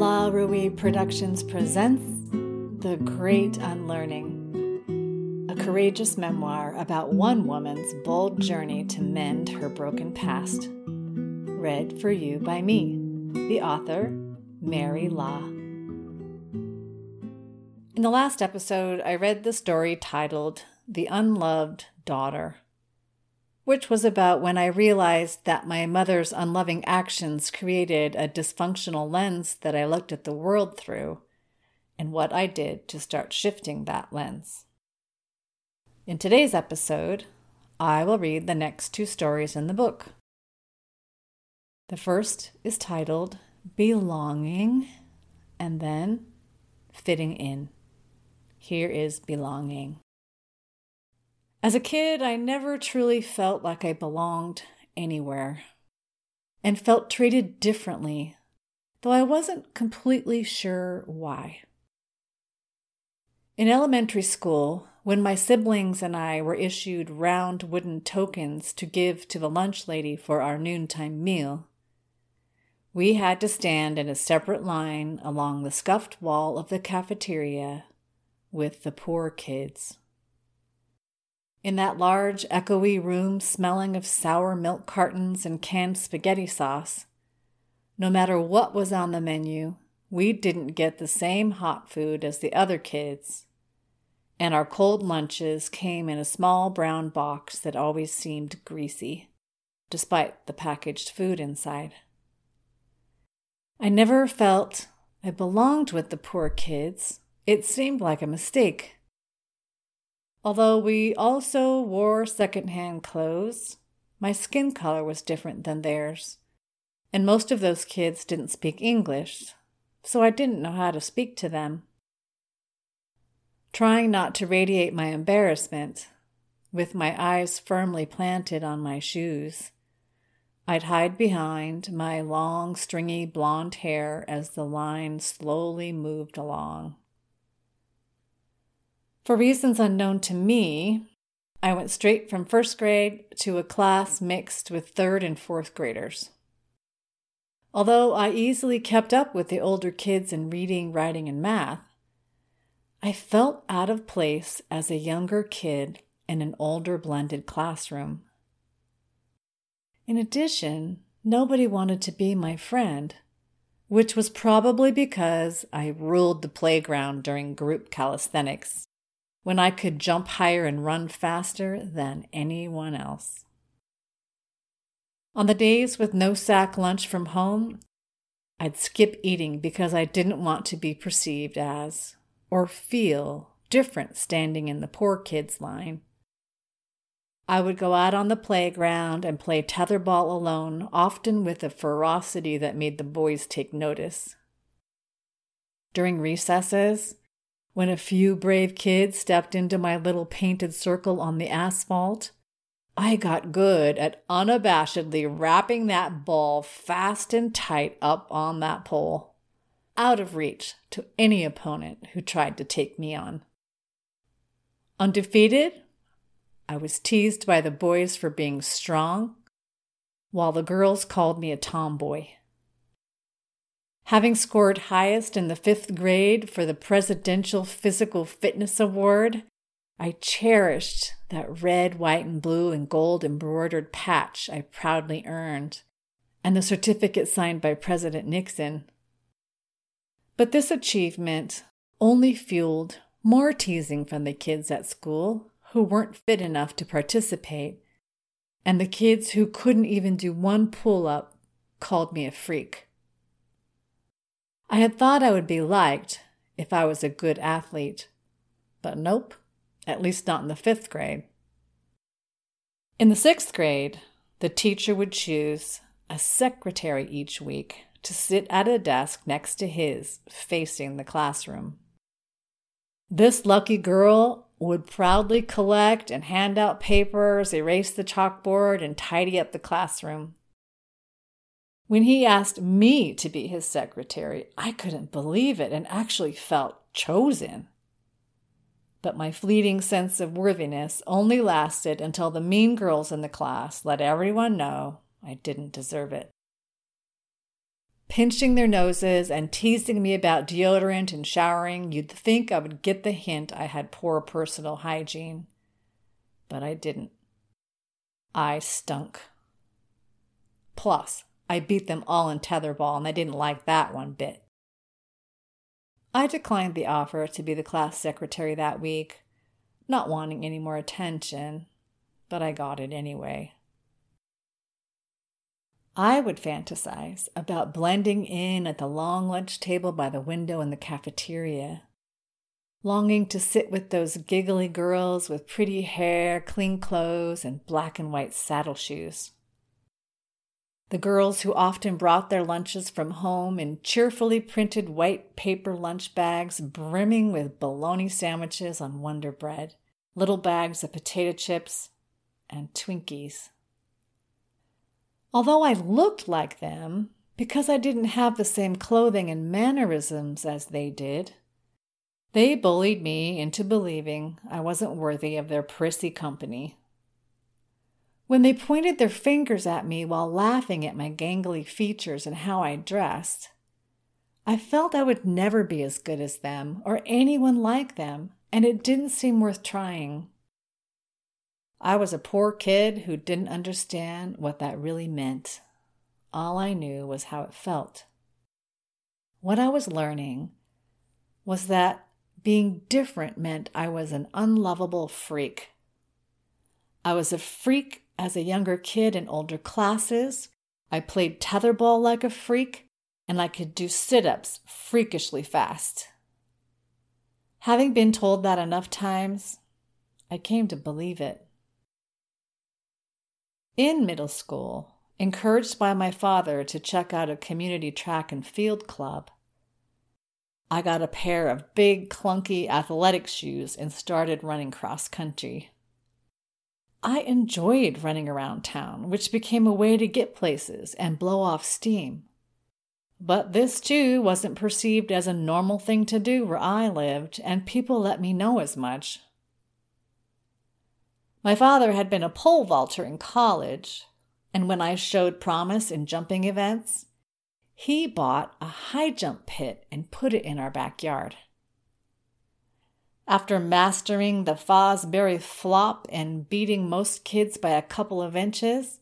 La Rui Productions presents The Great Unlearning, a courageous memoir about one woman's bold journey to mend her broken past. Read for you by me, the author, Mary La. In the last episode, I read the story titled The Unloved Daughter which was about when I realized that my mother's unloving actions created a dysfunctional lens that I looked at the world through, and what I did to start shifting that lens. In today's episode, I will read the next two stories in the book. The first is titled Belonging and then Fitting In. Here is Belonging. As a kid, I never truly felt like I belonged anywhere and felt treated differently, though I wasn't completely sure why. In elementary school, when my siblings and I were issued round wooden tokens to give to the lunch lady for our noontime meal, we had to stand in a separate line along the scuffed wall of the cafeteria with the poor kids. In that large, echoey room smelling of sour milk cartons and canned spaghetti sauce, no matter what was on the menu, we didn't get the same hot food as the other kids, and our cold lunches came in a small brown box that always seemed greasy, despite the packaged food inside. I never felt I belonged with the poor kids. It seemed like a mistake. Although we also wore secondhand clothes, my skin color was different than theirs, and most of those kids didn't speak English, so I didn't know how to speak to them. Trying not to radiate my embarrassment, with my eyes firmly planted on my shoes, I'd hide behind my long, stringy blonde hair as the line slowly moved along. For reasons unknown to me, I went straight from first grade to a class mixed with third and fourth graders. Although I easily kept up with the older kids in reading, writing, and math, I felt out of place as a younger kid in an older blended classroom. In addition, nobody wanted to be my friend, which was probably because I ruled the playground during group calisthenics when I could jump higher and run faster than anyone else. On the days with no sack lunch from home, I'd skip eating because I didn't want to be perceived as or feel different standing in the poor kids line. I would go out on the playground and play tetherball alone, often with a ferocity that made the boys take notice. During recesses, when a few brave kids stepped into my little painted circle on the asphalt, I got good at unabashedly wrapping that ball fast and tight up on that pole, out of reach to any opponent who tried to take me on. Undefeated, I was teased by the boys for being strong, while the girls called me a tomboy. Having scored highest in the fifth grade for the Presidential Physical Fitness Award, I cherished that red, white, and blue and gold embroidered patch I proudly earned, and the certificate signed by President Nixon. But this achievement only fueled more teasing from the kids at school who weren't fit enough to participate, and the kids who couldn't even do one pull up called me a freak. I had thought I would be liked if I was a good athlete, but nope, at least not in the fifth grade. In the sixth grade, the teacher would choose a secretary each week to sit at a desk next to his, facing the classroom. This lucky girl would proudly collect and hand out papers, erase the chalkboard, and tidy up the classroom. When he asked me to be his secretary, I couldn't believe it and actually felt chosen. But my fleeting sense of worthiness only lasted until the mean girls in the class let everyone know I didn't deserve it. pinching their noses and teasing me about deodorant and showering, you'd think I would get the hint I had poor personal hygiene. But I didn't. I stunk. Plus, I beat them all in tetherball, and they didn't like that one bit. I declined the offer to be the class secretary that week, not wanting any more attention, but I got it anyway. I would fantasize about blending in at the long lunch table by the window in the cafeteria, longing to sit with those giggly girls with pretty hair, clean clothes, and black and white saddle shoes. The girls who often brought their lunches from home in cheerfully printed white paper lunch bags brimming with bologna sandwiches on Wonder Bread, little bags of potato chips, and Twinkies. Although I looked like them, because I didn't have the same clothing and mannerisms as they did, they bullied me into believing I wasn't worthy of their prissy company. When they pointed their fingers at me while laughing at my gangly features and how I dressed, I felt I would never be as good as them or anyone like them, and it didn't seem worth trying. I was a poor kid who didn't understand what that really meant. All I knew was how it felt. What I was learning was that being different meant I was an unlovable freak. I was a freak as a younger kid in older classes. I played tetherball like a freak, and I could do sit ups freakishly fast. Having been told that enough times, I came to believe it. In middle school, encouraged by my father to check out a community track and field club, I got a pair of big, clunky athletic shoes and started running cross country. I enjoyed running around town, which became a way to get places and blow off steam. But this too wasn't perceived as a normal thing to do where I lived, and people let me know as much. My father had been a pole vaulter in college, and when I showed promise in jumping events, he bought a high jump pit and put it in our backyard. After mastering the Fosbury flop and beating most kids by a couple of inches,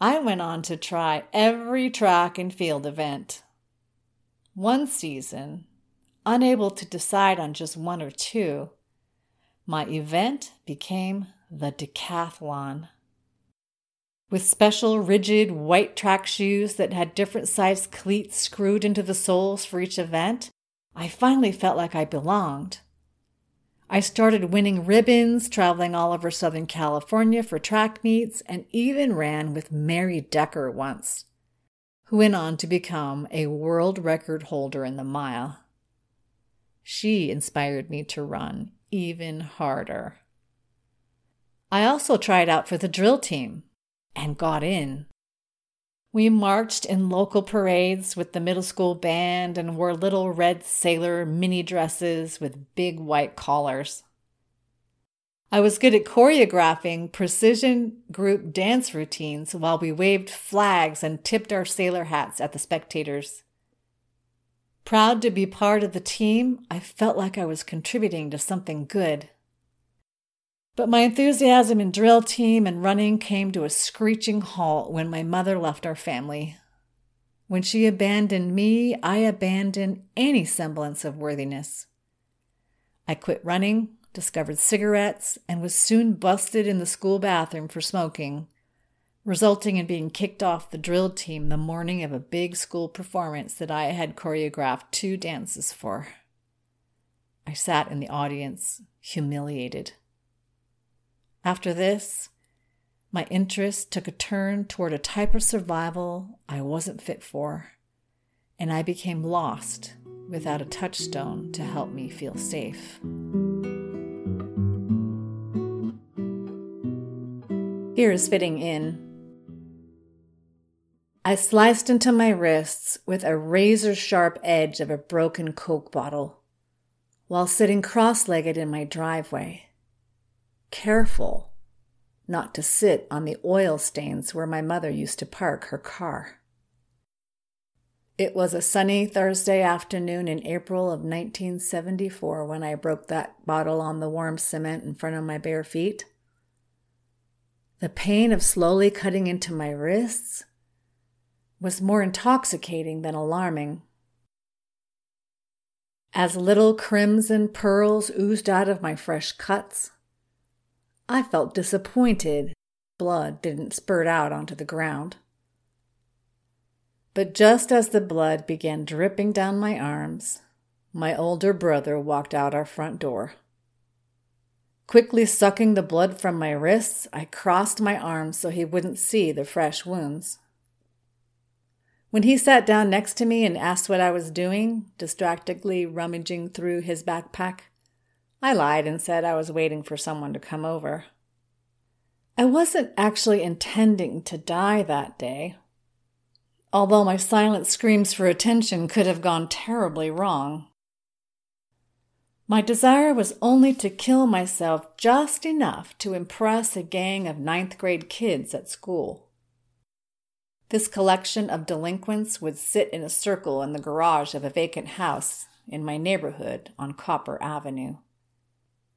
I went on to try every track and field event. One season, unable to decide on just one or two, my event became the decathlon. With special rigid white track shoes that had different sized cleats screwed into the soles for each event, I finally felt like I belonged. I started winning ribbons, traveling all over Southern California for track meets, and even ran with Mary Decker once, who went on to become a world record holder in the mile. She inspired me to run even harder. I also tried out for the drill team and got in. We marched in local parades with the middle school band and wore little red sailor mini dresses with big white collars. I was good at choreographing precision group dance routines while we waved flags and tipped our sailor hats at the spectators. Proud to be part of the team, I felt like I was contributing to something good. But my enthusiasm in drill team and running came to a screeching halt when my mother left our family. When she abandoned me, I abandoned any semblance of worthiness. I quit running, discovered cigarettes, and was soon busted in the school bathroom for smoking, resulting in being kicked off the drill team the morning of a big school performance that I had choreographed two dances for. I sat in the audience, humiliated. After this, my interest took a turn toward a type of survival I wasn't fit for, and I became lost without a touchstone to help me feel safe. Here is fitting in. I sliced into my wrists with a razor sharp edge of a broken Coke bottle while sitting cross legged in my driveway careful not to sit on the oil stains where my mother used to park her car. It was a sunny Thursday afternoon in April of 1974 when I broke that bottle on the warm cement in front of my bare feet. The pain of slowly cutting into my wrists was more intoxicating than alarming. As little crimson pearls oozed out of my fresh cuts, I felt disappointed blood didn't spurt out onto the ground. But just as the blood began dripping down my arms, my older brother walked out our front door. Quickly sucking the blood from my wrists, I crossed my arms so he wouldn't see the fresh wounds. When he sat down next to me and asked what I was doing, distractedly rummaging through his backpack, I lied and said I was waiting for someone to come over. I wasn't actually intending to die that day, although my silent screams for attention could have gone terribly wrong. My desire was only to kill myself just enough to impress a gang of ninth grade kids at school. This collection of delinquents would sit in a circle in the garage of a vacant house in my neighborhood on Copper Avenue,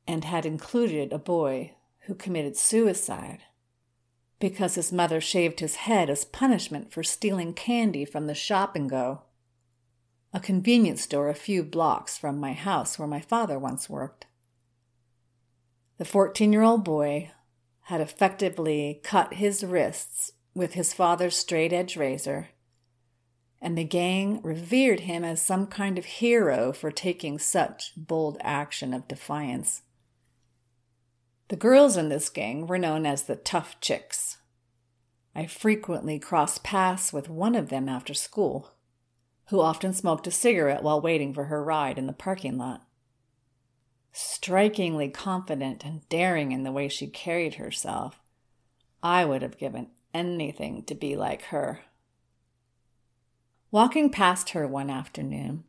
and had included a boy who committed suicide because his mother shaved his head as punishment for stealing candy from the shop and go, a convenience store a few blocks from my house where my father once worked. The 14 year old boy had effectively cut his wrists with his father's straight edge razor, and the gang revered him as some kind of hero for taking such bold action of defiance. The girls in this gang were known as the Tough Chicks. I frequently crossed paths with one of them after school, who often smoked a cigarette while waiting for her ride in the parking lot. Strikingly confident and daring in the way she carried herself, I would have given anything to be like her. Walking past her one afternoon,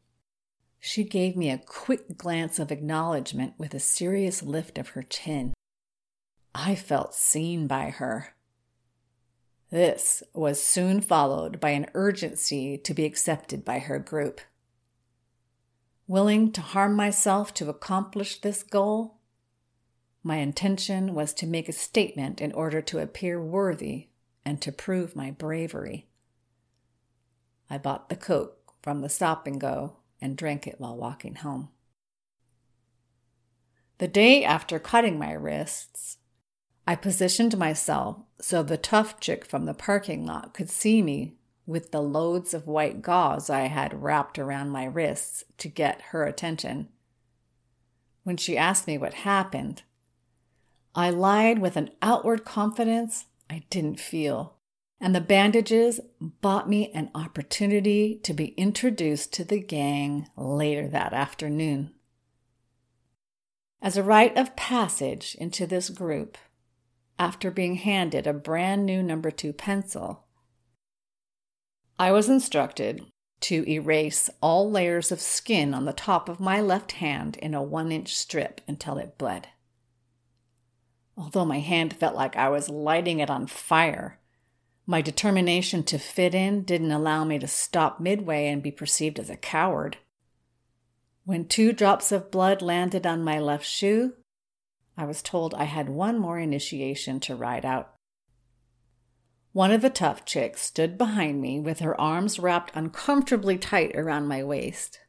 she gave me a quick glance of acknowledgement with a serious lift of her chin. I felt seen by her. This was soon followed by an urgency to be accepted by her group. Willing to harm myself to accomplish this goal, my intention was to make a statement in order to appear worthy and to prove my bravery. I bought the Coke from the stop and go and drank it while walking home. The day after cutting my wrists, I positioned myself so the tough chick from the parking lot could see me with the loads of white gauze I had wrapped around my wrists to get her attention. When she asked me what happened, I lied with an outward confidence I didn't feel, and the bandages bought me an opportunity to be introduced to the gang later that afternoon. As a rite of passage into this group, after being handed a brand new number two pencil. I was instructed to erase all layers of skin on the top of my left hand in a one inch strip until it bled. Although my hand felt like I was lighting it on fire, my determination to fit in didn't allow me to stop midway and be perceived as a coward. When two drops of blood landed on my left shoe, I was told I had one more initiation to ride out. One of the tough chicks stood behind me with her arms wrapped uncomfortably tight around my waist,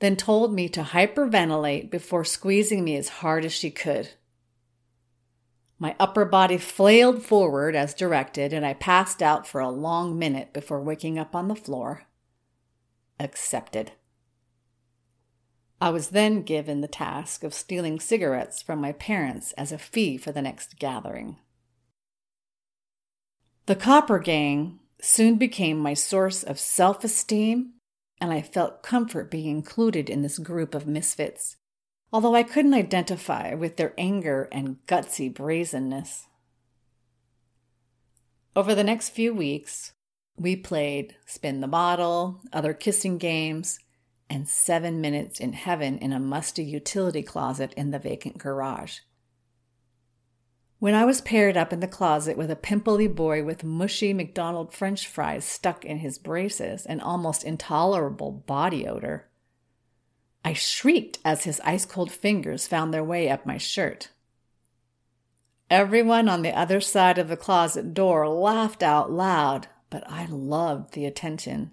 then told me to hyperventilate before squeezing me as hard as she could. My upper body flailed forward as directed, and I passed out for a long minute before waking up on the floor. Accepted. I was then given the task of stealing cigarettes from my parents as a fee for the next gathering. The Copper Gang soon became my source of self esteem, and I felt comfort being included in this group of misfits, although I couldn't identify with their anger and gutsy brazenness. Over the next few weeks, we played Spin the Bottle, other kissing games, and seven minutes in heaven in a musty utility closet in the vacant garage. When I was paired up in the closet with a pimply boy with mushy McDonald french fries stuck in his braces and almost intolerable body odor, I shrieked as his ice cold fingers found their way up my shirt. Everyone on the other side of the closet door laughed out loud, but I loved the attention,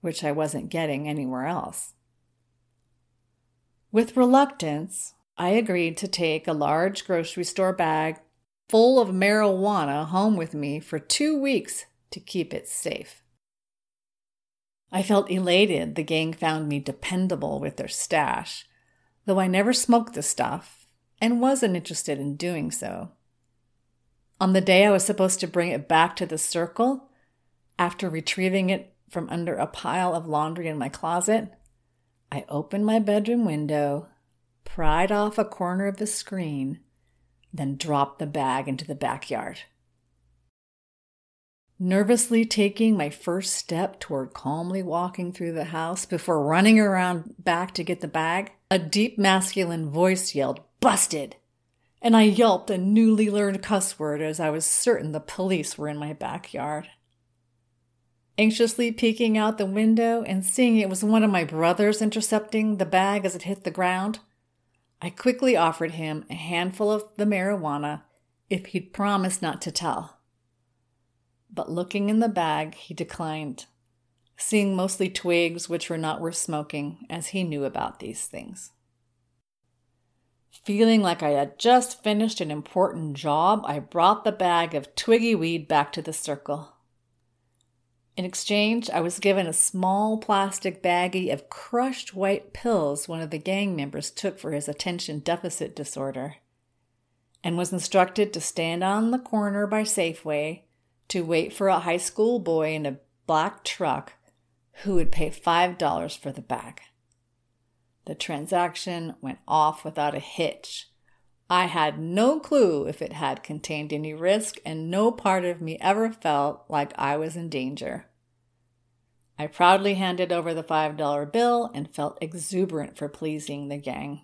which I wasn't getting anywhere else. With reluctance, I agreed to take a large grocery store bag full of marijuana home with me for two weeks to keep it safe. I felt elated the gang found me dependable with their stash, though I never smoked the stuff and wasn't interested in doing so. On the day I was supposed to bring it back to the circle, after retrieving it from under a pile of laundry in my closet, I opened my bedroom window, pried off a corner of the screen, then dropped the bag into the backyard. Nervously taking my first step toward calmly walking through the house before running around back to get the bag, a deep masculine voice yelled, Busted! And I yelped a newly learned cuss word as I was certain the police were in my backyard. Anxiously peeking out the window and seeing it was one of my brothers intercepting the bag as it hit the ground, I quickly offered him a handful of the marijuana if he'd promise not to tell. But looking in the bag, he declined, seeing mostly twigs which were not worth smoking, as he knew about these things. Feeling like I had just finished an important job, I brought the bag of twiggy weed back to the circle. In exchange, I was given a small plastic baggie of crushed white pills one of the gang members took for his attention deficit disorder, and was instructed to stand on the corner by Safeway to wait for a high school boy in a black truck who would pay $5 for the bag. The transaction went off without a hitch. I had no clue if it had contained any risk, and no part of me ever felt like I was in danger. I proudly handed over the $5 bill and felt exuberant for pleasing the gang.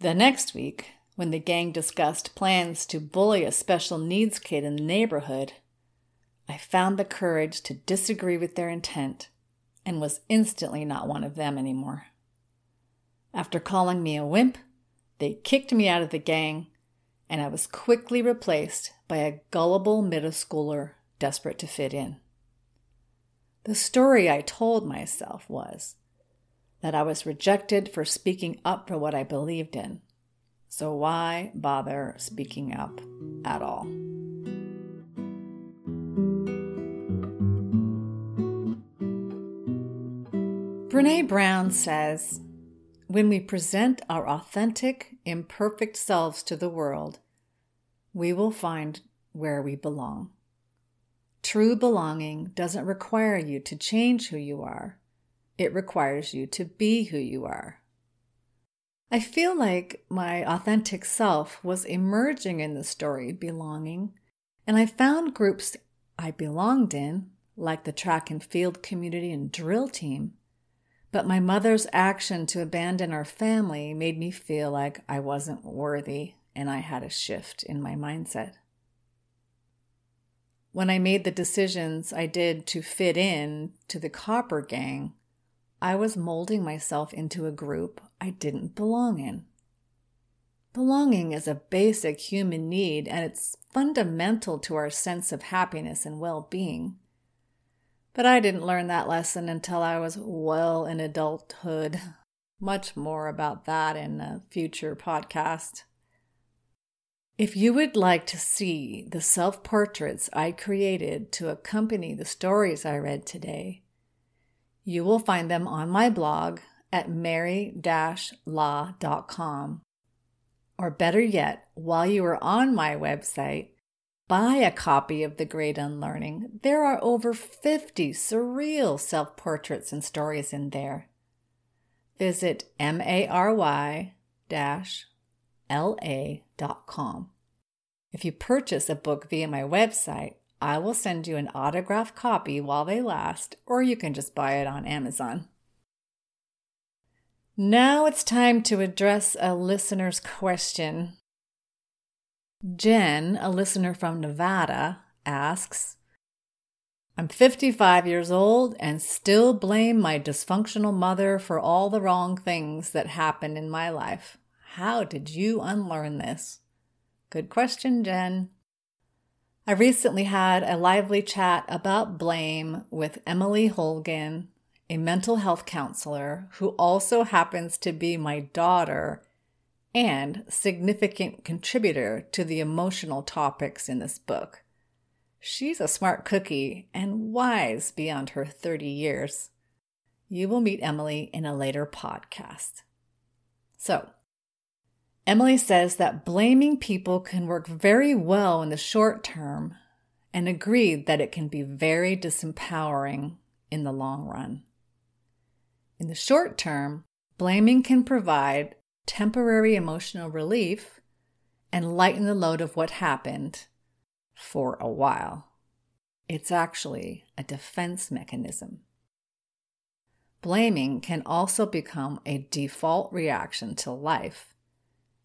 The next week, when the gang discussed plans to bully a special needs kid in the neighborhood, I found the courage to disagree with their intent and was instantly not one of them anymore. After calling me a wimp, they kicked me out of the gang, and I was quickly replaced by a gullible middle schooler desperate to fit in. The story I told myself was that I was rejected for speaking up for what I believed in. So why bother speaking up at all? Brene Brown says When we present our authentic, imperfect selves to the world, we will find where we belong. True belonging doesn't require you to change who you are, it requires you to be who you are. I feel like my authentic self was emerging in the story belonging, and I found groups I belonged in, like the track and field community and drill team. But my mother's action to abandon our family made me feel like I wasn't worthy, and I had a shift in my mindset when I made the decisions I did to fit in to the copper gang, I was molding myself into a group I didn't belong in. Belonging is a basic human need and it's fundamental to our sense of happiness and well being. But I didn't learn that lesson until I was well in adulthood. Much more about that in a future podcast. If you would like to see the self portraits I created to accompany the stories I read today, you will find them on my blog at mary la.com. Or better yet, while you are on my website, buy a copy of The Great Unlearning. There are over 50 surreal self portraits and stories in there. Visit mary la.com. If you purchase a book via my website, I will send you an autographed copy while they last, or you can just buy it on Amazon. Now it's time to address a listener's question. Jen, a listener from Nevada, asks I'm 55 years old and still blame my dysfunctional mother for all the wrong things that happened in my life. How did you unlearn this? Good question, Jen. I recently had a lively chat about blame with Emily Holgan, a mental health counselor who also happens to be my daughter and significant contributor to the emotional topics in this book. She's a smart cookie and wise beyond her 30 years. You will meet Emily in a later podcast. So, Emily says that blaming people can work very well in the short term and agreed that it can be very disempowering in the long run. In the short term, blaming can provide temporary emotional relief and lighten the load of what happened for a while. It's actually a defense mechanism. Blaming can also become a default reaction to life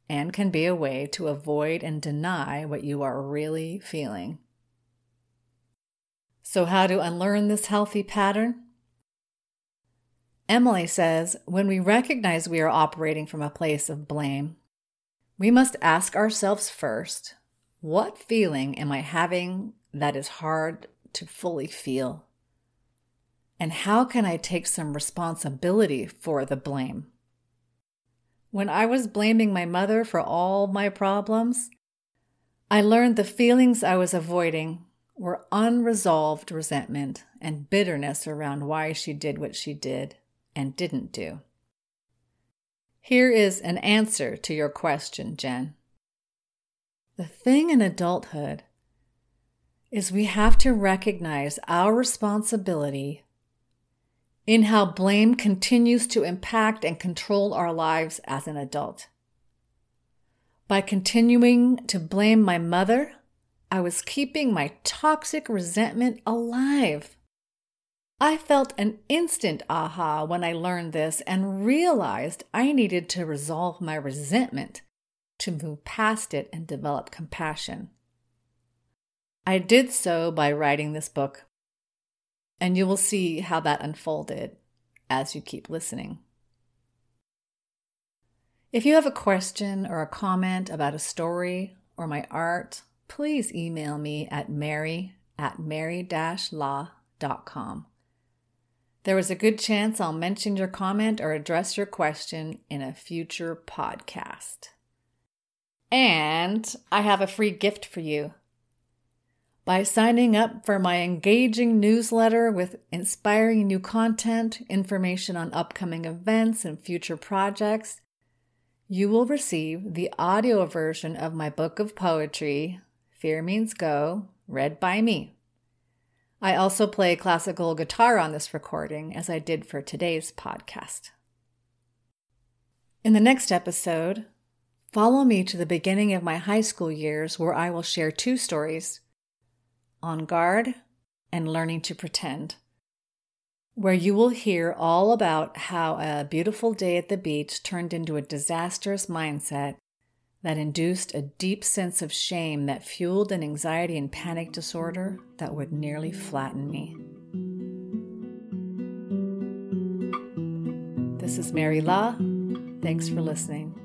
and can be a way to avoid and deny what you are really feeling. So, how to unlearn this healthy pattern? Emily says when we recognize we are operating from a place of blame, we must ask ourselves first what feeling am I having that is hard to fully feel? And how can I take some responsibility for the blame? When I was blaming my mother for all my problems, I learned the feelings I was avoiding were unresolved resentment and bitterness around why she did what she did and didn't do. Here is an answer to your question, Jen. The thing in adulthood is we have to recognize our responsibility in how blame continues to impact and control our lives as an adult. By continuing to blame my mother, I was keeping my toxic resentment alive. I felt an instant aha when I learned this and realized I needed to resolve my resentment to move past it and develop compassion. I did so by writing this book, and you will see how that unfolded as you keep listening. If you have a question or a comment about a story or my art, please email me at mary at mary-la.com. There is a good chance I'll mention your comment or address your question in a future podcast. And I have a free gift for you. By signing up for my engaging newsletter with inspiring new content, information on upcoming events, and future projects, you will receive the audio version of my book of poetry, Fear Means Go, read by me. I also play classical guitar on this recording, as I did for today's podcast. In the next episode, follow me to the beginning of my high school years where I will share two stories On Guard and Learning to Pretend, where you will hear all about how a beautiful day at the beach turned into a disastrous mindset that induced a deep sense of shame that fueled an anxiety and panic disorder that would nearly flatten me. This is Mary La. Thanks for listening.